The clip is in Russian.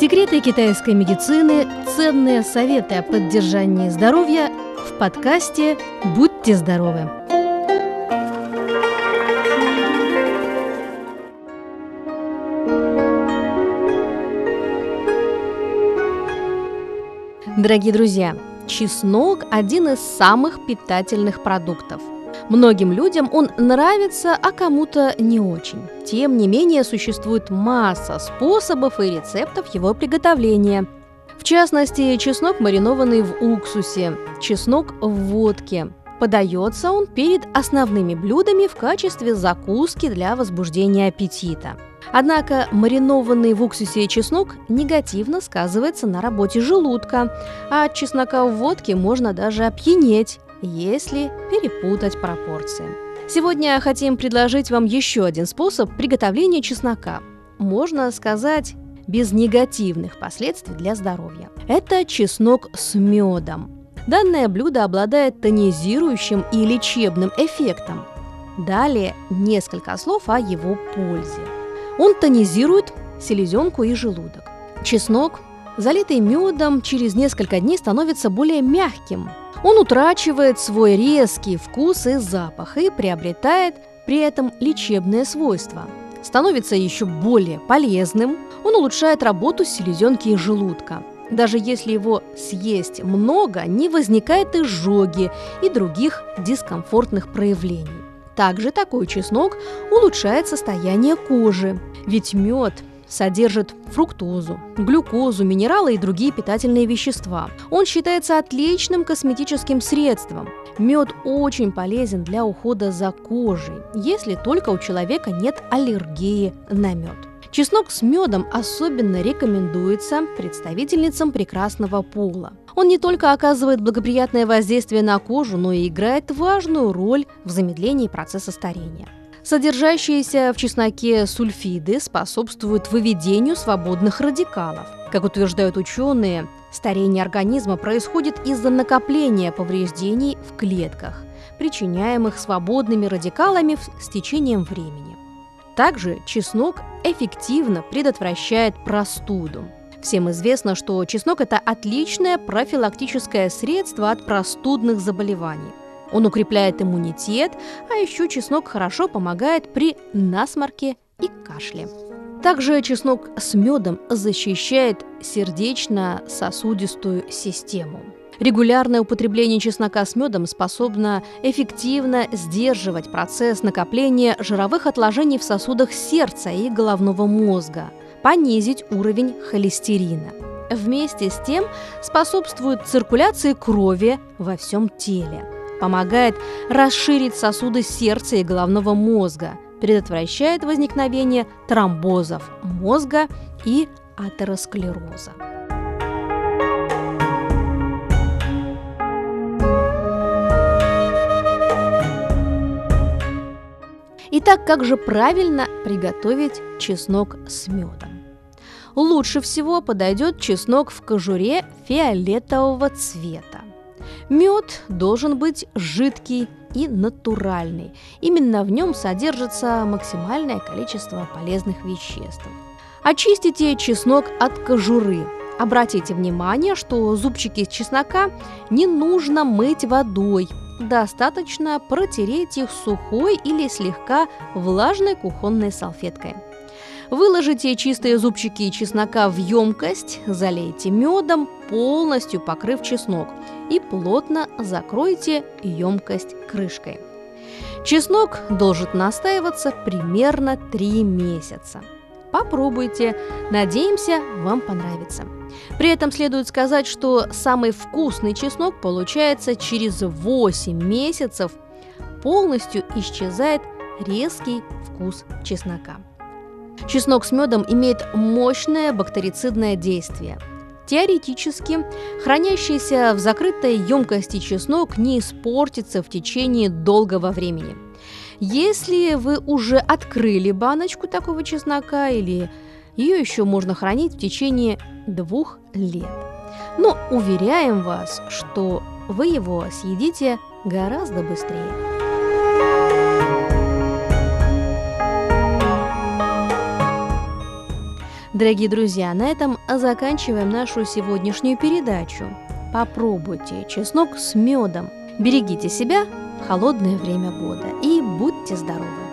Секреты китайской медицины, ценные советы о поддержании здоровья в подкасте «Будьте здоровы». Дорогие друзья, чеснок – один из самых питательных продуктов. Многим людям он нравится, а кому-то не очень. Тем не менее, существует масса способов и рецептов его приготовления. В частности, чеснок, маринованный в уксусе, чеснок в водке. Подается он перед основными блюдами в качестве закуски для возбуждения аппетита. Однако маринованный в уксусе чеснок негативно сказывается на работе желудка, а от чеснока в водке можно даже опьянеть, если перепутать пропорции. Сегодня хотим предложить вам еще один способ приготовления чеснока. Можно сказать, без негативных последствий для здоровья. Это чеснок с медом. Данное блюдо обладает тонизирующим и лечебным эффектом. Далее несколько слов о его пользе. Он тонизирует селезенку и желудок. Чеснок, залитый медом, через несколько дней становится более мягким. Он утрачивает свой резкий вкус и запах и приобретает при этом лечебные свойства. Становится еще более полезным, он улучшает работу селезенки и желудка. Даже если его съесть много, не возникает изжоги и других дискомфортных проявлений. Также такой чеснок улучшает состояние кожи, ведь мед содержит фруктозу, глюкозу, минералы и другие питательные вещества. Он считается отличным косметическим средством. Мед очень полезен для ухода за кожей, если только у человека нет аллергии на мед. Чеснок с медом особенно рекомендуется представительницам прекрасного пола. Он не только оказывает благоприятное воздействие на кожу, но и играет важную роль в замедлении процесса старения. Содержащиеся в чесноке сульфиды способствуют выведению свободных радикалов. Как утверждают ученые, старение организма происходит из-за накопления повреждений в клетках, причиняемых свободными радикалами с течением времени. Также чеснок эффективно предотвращает простуду. Всем известно, что чеснок – это отличное профилактическое средство от простудных заболеваний. Он укрепляет иммунитет, а еще чеснок хорошо помогает при насморке и кашле. Также чеснок с медом защищает сердечно-сосудистую систему. Регулярное употребление чеснока с медом способно эффективно сдерживать процесс накопления жировых отложений в сосудах сердца и головного мозга, понизить уровень холестерина. Вместе с тем способствует циркуляции крови во всем теле, помогает расширить сосуды сердца и головного мозга, предотвращает возникновение тромбозов мозга и атеросклероза. Итак, как же правильно приготовить чеснок с медом? Лучше всего подойдет чеснок в кожуре фиолетового цвета. Мед должен быть жидкий и натуральный. Именно в нем содержится максимальное количество полезных веществ. Очистите чеснок от кожуры. Обратите внимание, что зубчики чеснока не нужно мыть водой, достаточно протереть их сухой или слегка влажной кухонной салфеткой. Выложите чистые зубчики чеснока в емкость, залейте медом, полностью покрыв чеснок, и плотно закройте емкость крышкой. Чеснок должен настаиваться примерно 3 месяца. Попробуйте, надеемся, вам понравится. При этом следует сказать, что самый вкусный чеснок получается через 8 месяцев. Полностью исчезает резкий вкус чеснока. Чеснок с медом имеет мощное бактерицидное действие. Теоретически, хранящийся в закрытой емкости чеснок не испортится в течение долгого времени – если вы уже открыли баночку такого чеснока или ее еще можно хранить в течение двух лет. Но уверяем вас, что вы его съедите гораздо быстрее. Дорогие друзья, на этом заканчиваем нашу сегодняшнюю передачу. Попробуйте чеснок с медом. Берегите себя в холодное время года и будьте здоровы!